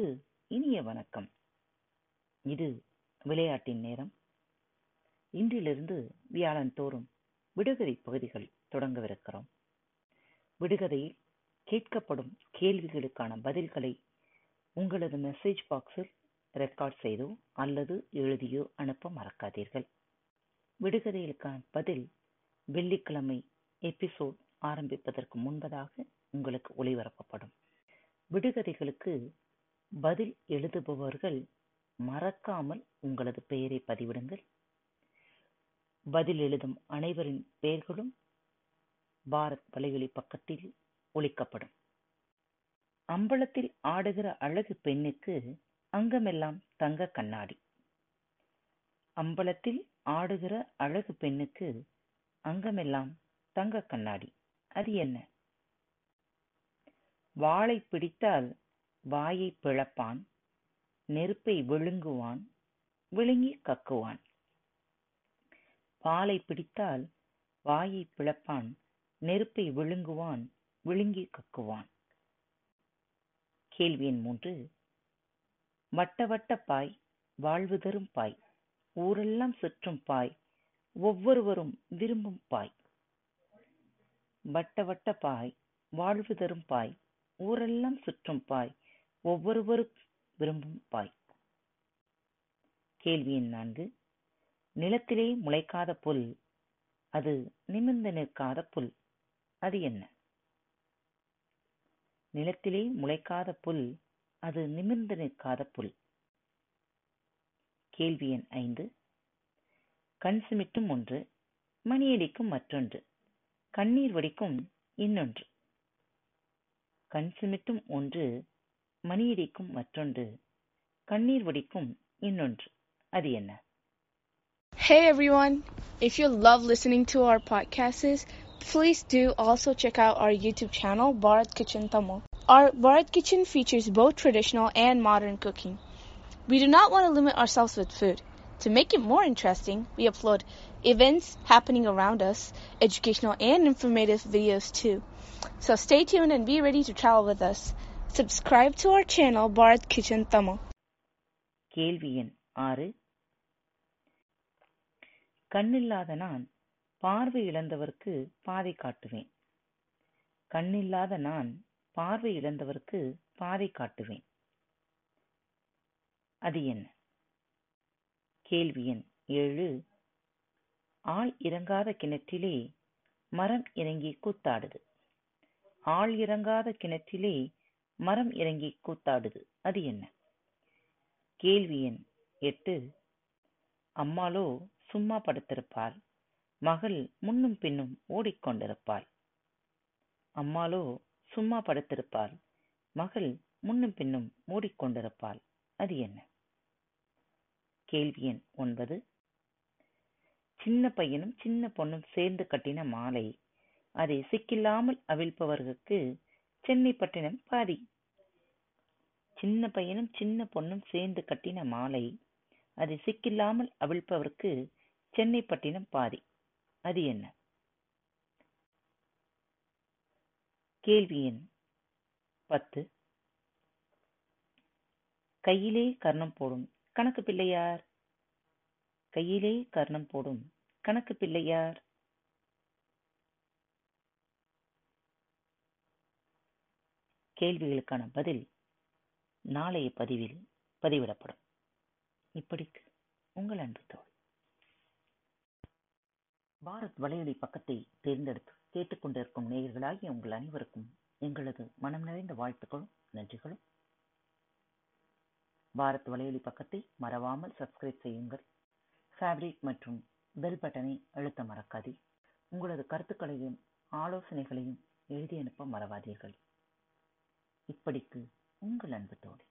அனைவருக்கு இனிய வணக்கம். இது விளையாட்டின் நேரம். இன்றிலிருந்து வியாழன் தோறும் விடுகதை பகுதிகள் தொடங்கவிருக்கிறோம். விடுகதையில் கேட்கப்படும் கேள்விகளுக்கான பதில்களை உங்களது மெசேஜ் பாக்ஸில் ரெக்கார்ட் செய்தோ அல்லது எழுதியோ அனுப்ப மறக்காதீர்கள். விடுகதைகளுக்கான பதில் வெள்ளிக்கிழமை எபிசோட் ஆரம்பிப்பதற்கு முன்பதாக உங்களுக்கு ஒளிபரப்பப்படும். விடுகதைகளுக்கு பதில் எழுதுபவர்கள் மறக்காமல் உங்களது பெயரை பதிவிடுங்கள். பதில் எழுதும் அனைவரின் பெயர்களும் பாரத் வலைவெளி பக்கத்தில் ஒழிக்கப்படும் அம்பலத்தில் ஆடுகிற அழகு பெண்ணுக்கு அங்கமெல்லாம் தங்க கண்ணாடி. அம்பலத்தில் ஆடுகிற அழகு பெண்ணுக்கு அங்கமெல்லாம் தங்க கண்ணாடி. அது என்ன? வாளை பிடித்தால் வாயை பிளப்பான் நெருப்பை விழுங்குவான் விழுங்கி கக்குவான். பாலை பிடித்தால் வாயை பிளப்பான் நெருப்பை விழுங்குவான் விழுங்கி கக்குவான். கேள்வி எண் மூன்று. வட்ட வட்ட பாய் வாழ்வு தரும் பாய் ஊரெல்லாம் சுற்றும் பாய் ஒவ்வொருவரும் விரும்பும் பாய். வட்ட வட்ட பாய் வாழ்வு தரும் பாய் ஊரெல்லாம் சுற்றும் பாய் ஒவ்வொருவரும் விரும்பும் பாய். கேள்வி எண் நான்கு. நிலத்திலே முளைக்காத புல் அது நிமிர்ந்து நிற்காத புல் அது என்ன? நிலத்திலே முளைக்காத புல் அது நிமிர்ந்து நிற்காத புல். கேள்வி எண் ஐந்து. கண் சிமிட்டும் ஒன்று மணியடிக்கும் மற்றொன்று கண்ணீர் வடிக்கும் இன்னொன்று. கண் சிமிட்டும் ஒன்று மணியடிக்கும் மற்றொன்று கண்ணீர் வடிக்கும் இன்னொன்று அது என்ன Hey everyone! If you love listening to our podcasts, please do also check out our YouTube channel, Bharat Kitchen Tamil. Our Bharat Kitchen features both traditional and modern cooking. We do not want to limit ourselves with food. To make it more interesting, we upload events happening around us, educational and informative videos too. So stay tuned and be ready to travel with us. Subscribe to our channel, Bharat Kitchen Tamil. கேள்வி எண் ஆறு. கண்ணில்லாத நான் பார்வை இழந்தவருக்கு பாதை காட்டுவேன். கண்ணில்லாத நான் பார்வை இழந்தவருக்கு பாதை காட்டுவேன். அது என்ன? கேள்வி எண் ஏழு. ஆள் இறங்காத கிணற்றிலே மரம் இறங்கி கூத்தாடுது. ஆள் இறங்காத கிணற்றிலே மரம் இறங்கி கூத்தாடுது. அது என்ன? கேள்வி எண் எட்டு. அம்மாளோ சும்மா படுத்திருப்பாள். மகள் முன்னும் பின்னும் ஓடிக்கொண்டிருப்பாள். அம்மாளோ சும்மா படுத்திருப்பாள். மகள் முன்னும் பின்னும் ஓடிக்கொண்டிருப்பாள். அது என்ன? கேள்வி எண் ஒன்பது. சின்ன பையனும் சின்ன பொண்ணும் சேர்ந்து கட்டின மாலை. அதை சிக்கில்லாமல் அவிழ்ப்பவர்களுக்கு சென்னை பட்டினம் பாதி சின்ன பையனும் சின்ன பொண்ணும் சேர்ந்து கட்டின மாலை. அது சிக்கில்லாமல் அவிழ்ப்பவருக்கு சென்னை பட்டினம் பாதி. அது என்ன? கேள்வி எண் பத்து. கையிலே கர்ணம் போடும் கணக்கு பிள்ளையார். கையிலே கர்ணம் போடும் கணக்கு பிள்ளையார். கேள்விகளுக்கான பதில் நாளைய பதிவில் பதிவிடப்படும். இப்படிக்கு உங்கள் அன்பு தோல் பாரத் வலையொலி பக்கத்தை தேர்ந்தெடுத்து கேட்டுக்கொண்டிருக்கும் நேயர்களாகிய உங்கள் அனைவருக்கும் எங்களது மனம் நிறைந்த வாழ்த்துக்களும் நன்றிகளும். பாரத் வலையொலி பக்கத்தை மறவாமல் சப்ஸ்கிரைப் செய்யுங்கள். ஃபேப்ரிக் மற்றும் பெல் பட்டனை அழுத்த மறக்காதே. உங்களது கருத்துக்களையும் ஆலோசனைகளையும் எழுதி அனுப்ப மறவாதீர்கள். இப்படிக்கு உங்கள் அன்பு தோழி.